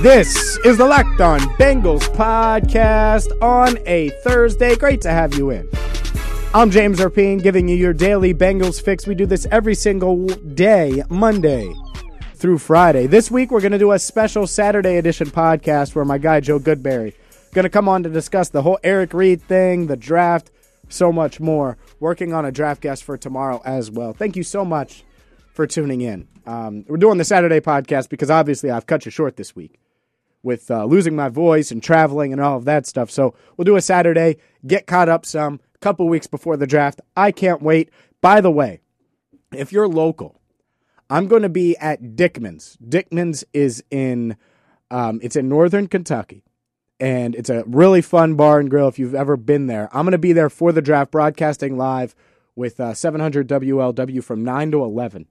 This is the Locked On Bengals podcast on a Thursday. Great to have you in. I'm James Rapien, giving you your daily Bengals fix. We do this every single day, Monday through Friday. This week, we're going to do a special Saturday edition podcast where my guy Joe Goodberry going to come on to discuss the whole Eric Reid thing, the draft, so much more. Working on a draft guest for tomorrow as well. Thank you so much for tuning in. Um, we're doing the Saturday podcast because obviously I've cut you short this week with uh, losing my voice and traveling and all of that stuff. So we'll do a Saturday, get caught up some couple weeks before the draft. I can't wait. By the way, if you're local, I'm going to be at Dickman's. Dickman's is in um, it's in northern Kentucky, and it's a really fun bar and grill. If you've ever been there, I'm going to be there for the draft, broadcasting live with uh, 700 WLW from nine to 11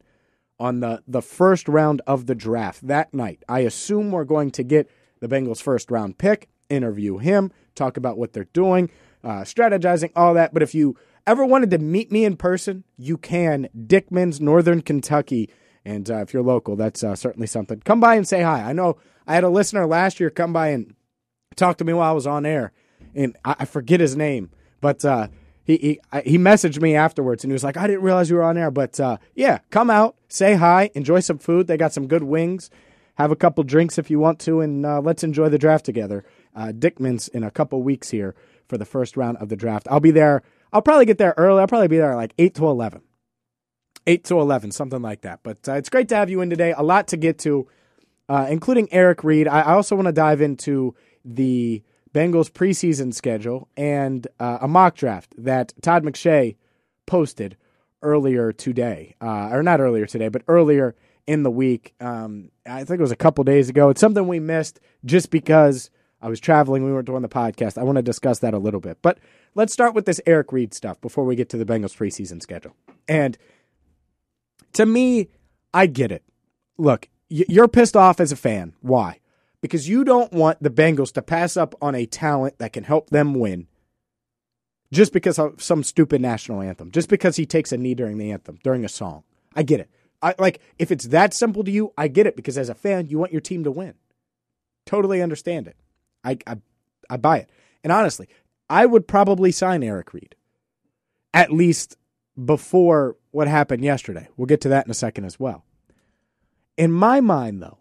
on the the first round of the draft that night. I assume we're going to get the Bengals' first round pick, interview him, talk about what they're doing uh, strategizing, all that. But if you ever wanted to meet me in person, you can. Dickman's, Northern Kentucky. And uh, if you're local, that's uh, certainly something. Come by and say hi. I know I had a listener last year come by and talk to me while I was on air, and I, I forget his name, but uh, he he he messaged me afterwards, and he was like, "I didn't realize you were on air." But uh, yeah, come out, say hi, enjoy some food. They got some good wings. Have a couple drinks if you want to, and uh, let's enjoy the draft together. Dickman's in a couple weeks here for the first round of the draft. I'll be there. I'll probably get there early. I'll probably be there like 8 to 11. 8 to 11, something like that. But uh, it's great to have you in today. A lot to get to, uh, including Eric Reid. I, I also want to dive into the Bengals preseason schedule and uh, a mock draft that Todd McShay posted earlier today, uh, or not earlier today, but earlier in the week. Um, I think it was a couple days ago. It's something we missed just because I was traveling. We weren't doing the podcast. I want to discuss that a little bit. But let's start with this Eric Reid stuff before we get to the Bengals preseason schedule. And to me, I get it. Look, you're pissed off as a fan. Why? Because you don't want the Bengals to pass up on a talent that can help them win just because of some stupid national anthem, just because he takes a knee during the anthem, during a song. I get it. I like if it's that simple to you, I get it because as a fan, you want your team to win. Totally understand it. I, I, I buy it. And honestly, I would probably sign Eric Reid at least before what happened yesterday. We'll get to that in a second as well. In my mind, though,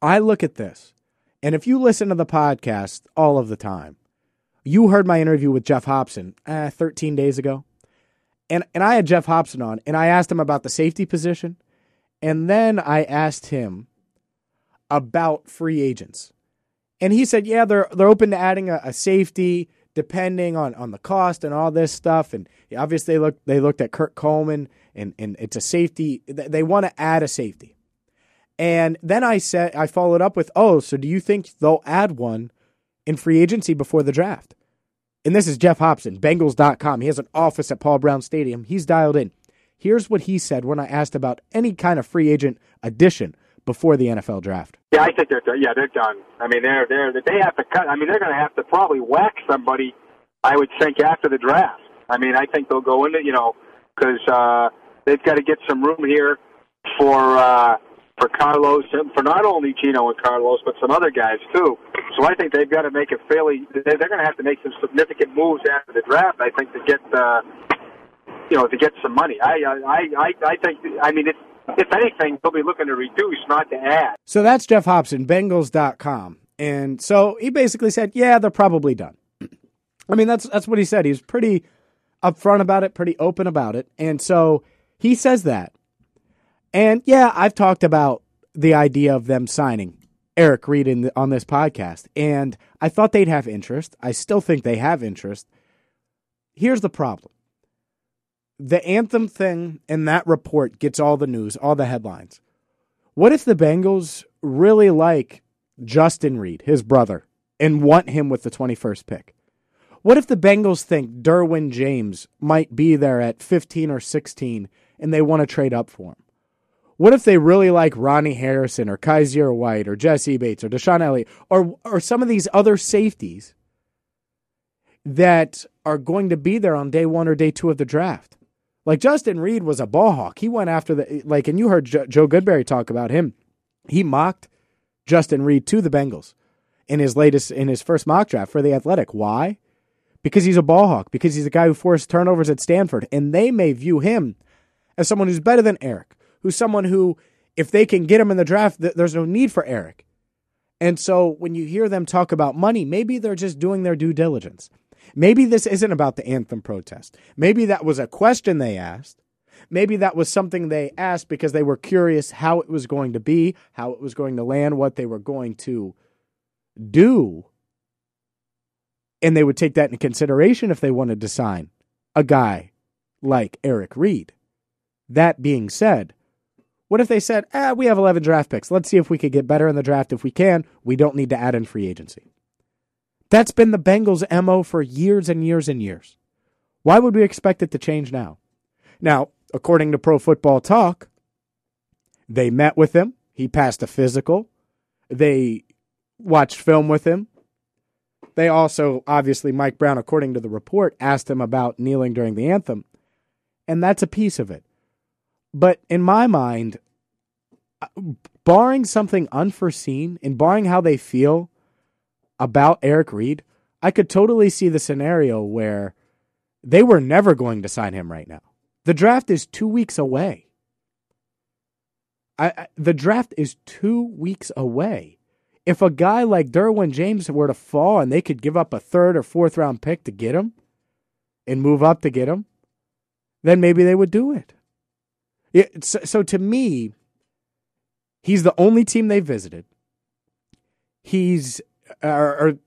I look at this, and if you listen to the podcast all of the time, you heard my interview with Geoff Hobson uh, 13 days ago. And, and I had Geoff Hobson on, and I asked him about the safety position. And then I asked him about free agents and he said, yeah, they're they're open to adding a, a safety depending on, on the cost and all this stuff. And obviously, they looked they looked at Kurt Coleman, and and it's a safety. They want to add a safety. And then I said I followed up with, oh, so do you think they'll add one in free agency before the draft? And this is Geoff Hobson, Bengals.com. He has an office at Paul Brown Stadium. He's dialed in. Here's what he said when I asked about any kind of free agent addition before the NFL draft. Yeah, I think they're done. yeah they're done. I mean they're they're they have to cut. I mean they're going to have to probably whack somebody. I would think after the draft. I mean I think they'll go into you know because uh, they've got to get some room here for uh, for Carlos and for not only Geno and Carlos but some other guys too. So I think they've got to make it fairly. They're going to have to make some significant moves after the draft. I think to get. Uh, you know, to get some money. I, I, I, I think. I mean, if anything, they'll be looking to reduce, not to add. So that's Geoff Hobson, Bengals.com. And so he basically said, yeah, they're probably done. I mean, that's that's what he said. He was pretty upfront about it, pretty open about it. And so he says that. And yeah, I've talked about the idea of them signing Eric Reid in the, on this podcast. And I thought they'd have interest. I still think they have interest. Here's the problem the anthem thing in that report gets all the news, all the headlines. What if the Bengals really like Justin Reid, his brother, and want him with the 21st pick? What if the Bengals think Derwin James might be there at 15 or 16 and they want to trade up for him? What if they really like Ronnie Harrison or Kyzir White or Jessie Bates or DeShon Elliott or or some of these other safeties that are going to be there on day one or day two of the draft? Like Justin Reid was a ball hawk. He went after the like, and you heard Joe Goodberry talk about him. He mocked Justin Reid to the Bengals in his latest in his first mock draft for the Athletic. Why? Because he's a ball hawk. Because he's a guy who forced turnovers at Stanford, and they may view him as someone who's better than Eric, who's someone who, if they can get him in the draft, th- there's no need for Eric. And so when you hear them talk about money, maybe they're just doing their due diligence. Maybe this isn't about the anthem protest. Maybe that was a question they asked. Maybe that was something they asked because they were curious how it was going to be, how it was going to land, what they were going to do. And they would take that into consideration if they wanted to sign a guy like Eric Reid. That being said, what if they said, ah, we have 11 draft picks. Let's see if we could get better in the draft. If we can, we don't need to add in free agency. That's been the Bengals' MO for years and years and years. Why would we expect it to change now? Now, according to Pro Football Talk, they met with him. He passed a physical. They watched film with him. They also, obviously, Mike Brown, according to the report, asked him about kneeling during the anthem. And that's a piece of it. But in my mind, uh, barring something unforeseen and barring how they feel about Eric Reid, I could totally see the scenario where they were never going to sign him right now. The draft is two weeks away. I, I, the draft is two weeks away. If a guy like Derwin James were to fall and they could give up a third or fourth round pick to get him and move up to get him, then maybe they would do it. It so, so to me, he's the only team they visited. He's or, or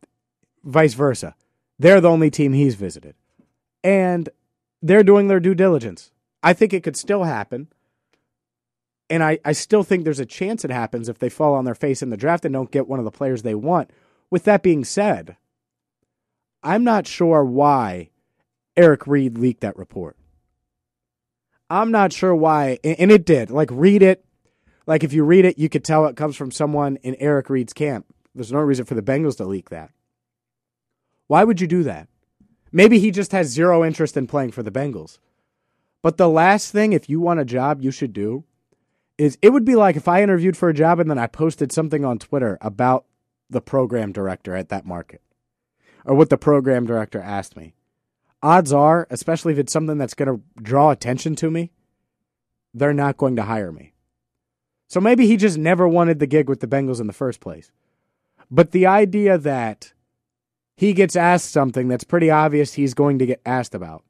vice versa. They're the only team he's visited. And they're doing their due diligence. I think it could still happen. And I, I still think there's a chance it happens if they fall on their face in the draft and don't get one of the players they want. With that being said, I'm not sure why Eric Reid leaked that report. I'm not sure why, and it did. Like, read it. Like, if you read it, you could tell it comes from someone in Eric Reid's camp. There's no reason for the Bengals to leak that. Why would you do that? Maybe he just has zero interest in playing for the Bengals. But the last thing, if you want a job, you should do is it would be like if I interviewed for a job and then I posted something on Twitter about the program director at that market or what the program director asked me. Odds are, especially if it's something that's going to draw attention to me, they're not going to hire me. So maybe he just never wanted the gig with the Bengals in the first place. But the idea that he gets asked something that's pretty obvious he's going to get asked about.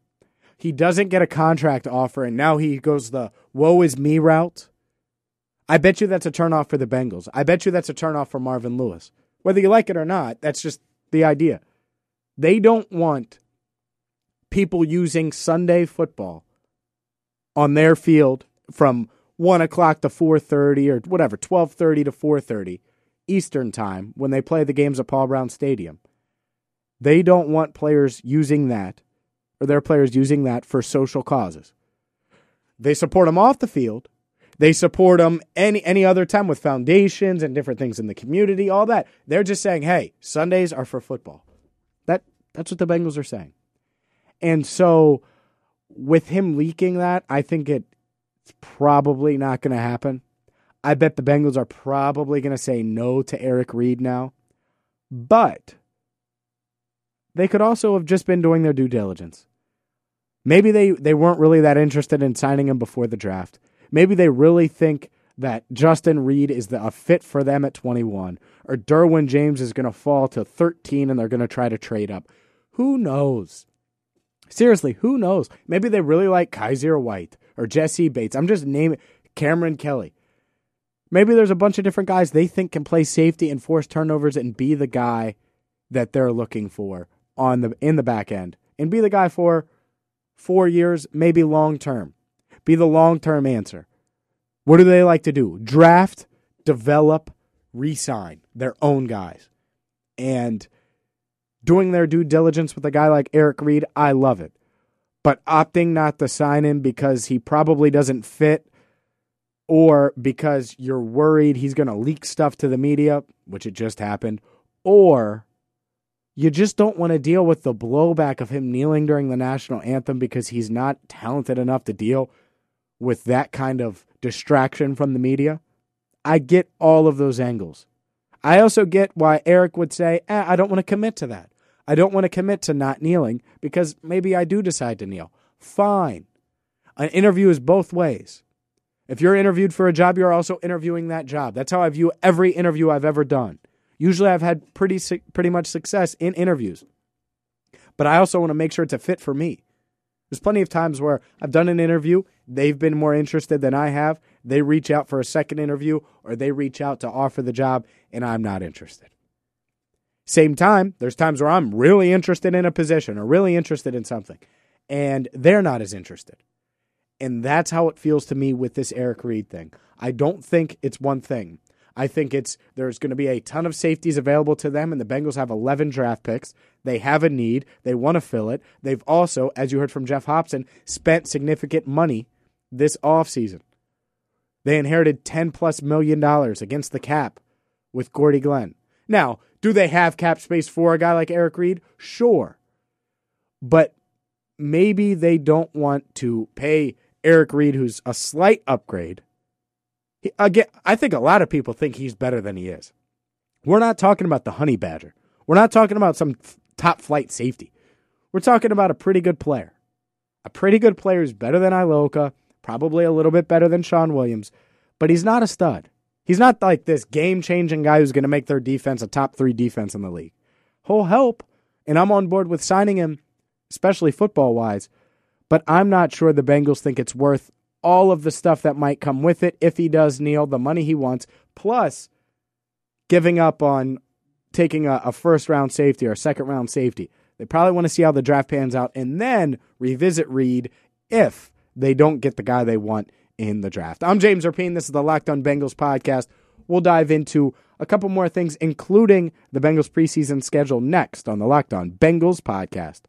He doesn't get a contract offer, and now he goes the woe is me route. I bet you that's a turnoff for the Bengals. I bet you that's a turnoff for Marvin Lewis. Whether you like it or not, that's just the idea. They don't want people using Sunday football on their field from one o'clock to four thirty or whatever, twelve thirty to four thirty Eastern time when they play the games at Paul Brown Stadium. They don't want players using that or their players using that for social causes. They support them off the field. They support them any any other time with foundations and different things in the community, all that. They're just saying, "Hey, Sundays are for football." That that's what the Bengals are saying. And so with him leaking that, I think it's probably not going to happen. I bet the Bengals are probably going to say no to Eric Reid now. But they could also have just been doing their due diligence. Maybe they, they weren't really that interested in signing him before the draft. Maybe they really think that Justin Reid is the, a fit for them at 21, or Derwin James is going to fall to 13 and they're going to try to trade up. Who knows? Seriously, who knows? Maybe they really like Kyzir White or Jessie Bates. I'm just naming Kameron Kelly. Maybe there's a bunch of different guys they think can play safety and force turnovers and be the guy that they're looking for on the in the back end and be the guy for 4 years, maybe long term. Be the long-term answer. What do they like to do? Draft, develop, re-sign their own guys. And doing their due diligence with a guy like Eric Reid, I love it. But opting not to sign him because he probably doesn't fit or because you're worried he's going to leak stuff to the media, which it just happened, or you just don't want to deal with the blowback of him kneeling during the national anthem because he's not talented enough to deal with that kind of distraction from the media. I get all of those angles. I also get why Eric would say, eh, I don't want to commit to that. I don't want to commit to not kneeling because maybe I do decide to kneel. Fine. An interview is both ways. If you're interviewed for a job, you're also interviewing that job. That's how I view every interview I've ever done. Usually I've had pretty pretty much success in interviews. But I also want to make sure it's a fit for me. There's plenty of times where I've done an interview, they've been more interested than I have. They reach out for a second interview or they reach out to offer the job and I'm not interested. Same time, there's times where I'm really interested in a position or really interested in something and they're not as interested. And that's how it feels to me with this Eric Reid thing. I don't think it's one thing. I think it's there's going to be a ton of safeties available to them, and the Bengals have 11 draft picks. They have a need. They want to fill it. They've also, as you heard from Geoff Hobson, spent significant money this offseason. They inherited 10 plus million dollars against the cap with Cordy Glenn. Now, do they have cap space for a guy like Eric Reid? Sure. But maybe they don't want to pay Eric Reid, who's a slight upgrade. He, again, I think a lot of people think he's better than he is. We're not talking about the honey badger. We're not talking about some f- top flight safety. We're talking about a pretty good player. A pretty good player is better than Iloka, probably a little bit better than Shawn Williams, but he's not a stud. He's not like this game changing guy who's going to make their defense a top three defense in the league. He'll help, and I'm on board with signing him, especially football wise but I'm not sure the Bengals think it's worth all of the stuff that might come with it if he does kneel, the money he wants, plus giving up on taking a, a first round safety or a second round safety. They probably want to see how the draft pans out and then revisit Reid if they don't get the guy they want in the draft. I'm James Rapien. This is the Locked On Bengals podcast. We'll dive into a couple more things, including the Bengals preseason schedule next on the Locked On Bengals podcast.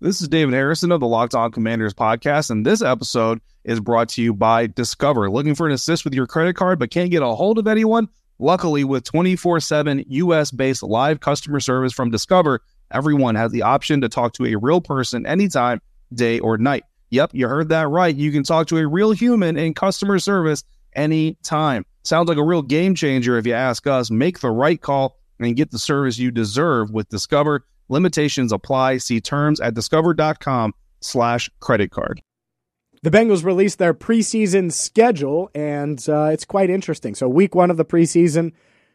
This is David Harrison of the Locked On Commanders podcast, and this episode is brought to you by Discover. Looking for an assist with your credit card but can't get a hold of anyone? Luckily, with 24 7 US based live customer service from Discover, everyone has the option to talk to a real person anytime, day or night. Yep, you heard that right. You can talk to a real human in customer service anytime. Sounds like a real game changer if you ask us. Make the right call and get the service you deserve with Discover. Limitations apply. See terms at discover.com slash credit card. The Bengals released their preseason schedule, and uh, it's quite interesting. So, week one of the preseason,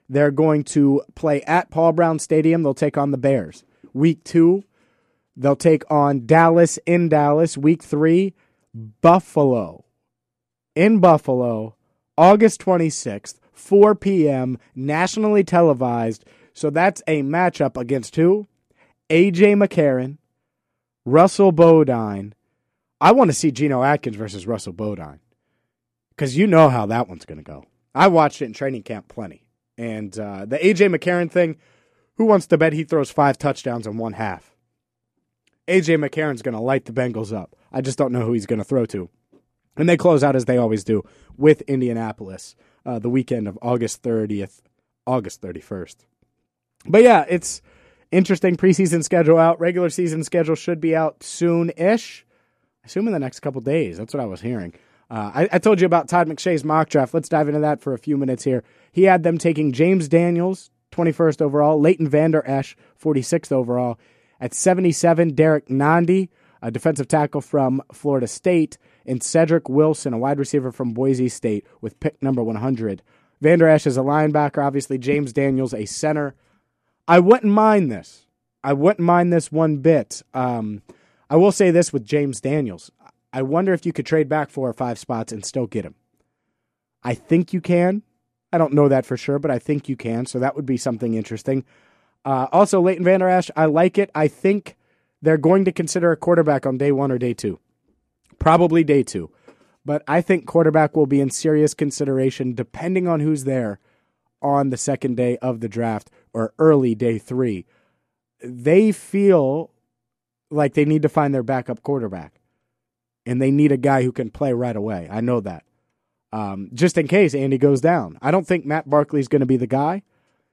they're going to play at Paul Brown Stadium. They'll take on the Bears. Week two, they'll take on Dallas in Dallas. Week three, Buffalo in Buffalo, August 26th, 4 p.m., nationally televised. So, that's a matchup against who? AJ McCarron, Russell Bodine. I want to see Geno Atkins versus Russell Bodine because you know how that one's going to go. I watched it in training camp plenty. And uh, the AJ McCarron thing, who wants to bet he throws five touchdowns in one half? AJ McCarron's going to light the Bengals up. I just don't know who he's going to throw to. And they close out as they always do with Indianapolis uh, the weekend of August 30th, August 31st. But yeah, it's interesting preseason schedule out. Regular season schedule should be out soon ish. I assume in the next couple days. That's what I was hearing. Uh, I, I, told you about Todd McShay's mock draft. Let's dive into that for a few minutes here. He had them taking James Daniels, 21st overall, Leighton Vander Esch, 46th overall. At 77, Derrick Nnadi, a defensive tackle from Florida State, and Cedric Wilson, a wide receiver from Boise State, with pick number 100. Vander Esch is a linebacker, obviously. James Daniels, a center. I wouldn't mind this. I wouldn't mind this one bit. Um, I will say this with James Daniels. I wonder if you could trade back four or five spots and still get him. I think you can. I don't know that for sure, but I think you can. So that would be something interesting. Uh, also, Leighton Vander Esch, I like it. I think they're going to consider a quarterback on day one or day two. Probably day two. But I think quarterback will be in serious consideration depending on who's there on the second day of the draft or early day three, they feel like they need to find their backup quarterback and they need a guy who can play right away. I know that. Um, just in case Andy goes down. I don't think Matt Barkley's going to be the guy.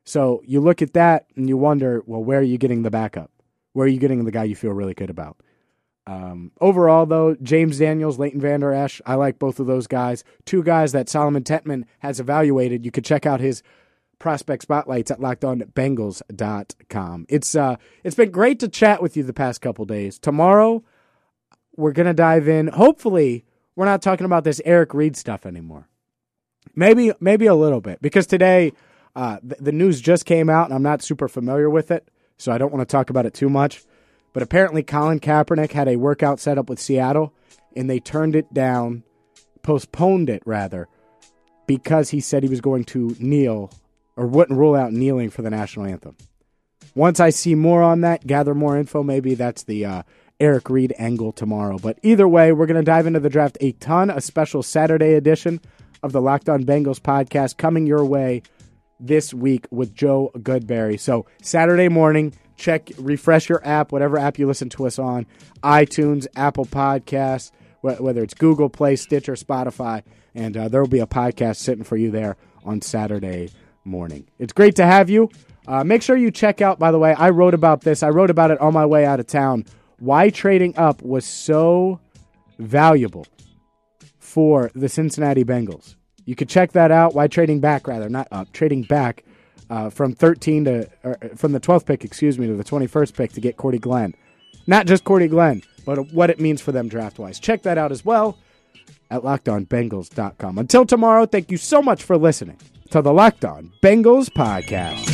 So you look at that and you wonder, well, where are you getting the backup? Where are you getting the guy you feel really good about? Um, overall, though, James Daniels, Leighton Vander Esch, I like both of those guys. Two guys that Solomon Tetman has evaluated. You could check out his prospect spotlights at lockedonbengals.com. It's uh it's been great to chat with you the past couple days. Tomorrow we're to dive in. Hopefully, we're not talking about this Eric Reid stuff anymore. Maybe maybe a little bit because today uh, the, the news just came out and I'm not super familiar with it, so I don't want to talk about it too much. But apparently, Colin Kaepernick had a workout set up with Seattle, and they turned it down, postponed it rather, because he said he was going to kneel or wouldn't rule out kneeling for the national anthem. Once I see more on that, gather more info, maybe that's the uh, Eric Reid angle tomorrow. But either way, we're going to dive into the draft a ton. A special Saturday edition of the Locked On Bengals podcast coming your way this week with Joe Goodberry. So Saturday morning, check, refresh your app, whatever app you listen to us on, iTunes, Apple Podcasts, whether it's Google Play, Stitcher, Spotify, and uh, there will be a podcast sitting for you there on Saturday morning. It's great to have you. Uh, make sure you check out, by the way, I wrote about this. I wrote about it on my way out of town. Why trading up was so valuable for the Cincinnati Bengals. You could check that out. Why trading back, rather, not up, trading back uh, from 13 to, uh, from the 12th pick, excuse me, to the 21st pick to get Cordy Glenn. Not just Cordy Glenn, but what it means for them draft wise. Check that out as well at lockedonbengals.com. Until tomorrow, thank you so much for listening to the Locked On Bengals podcast.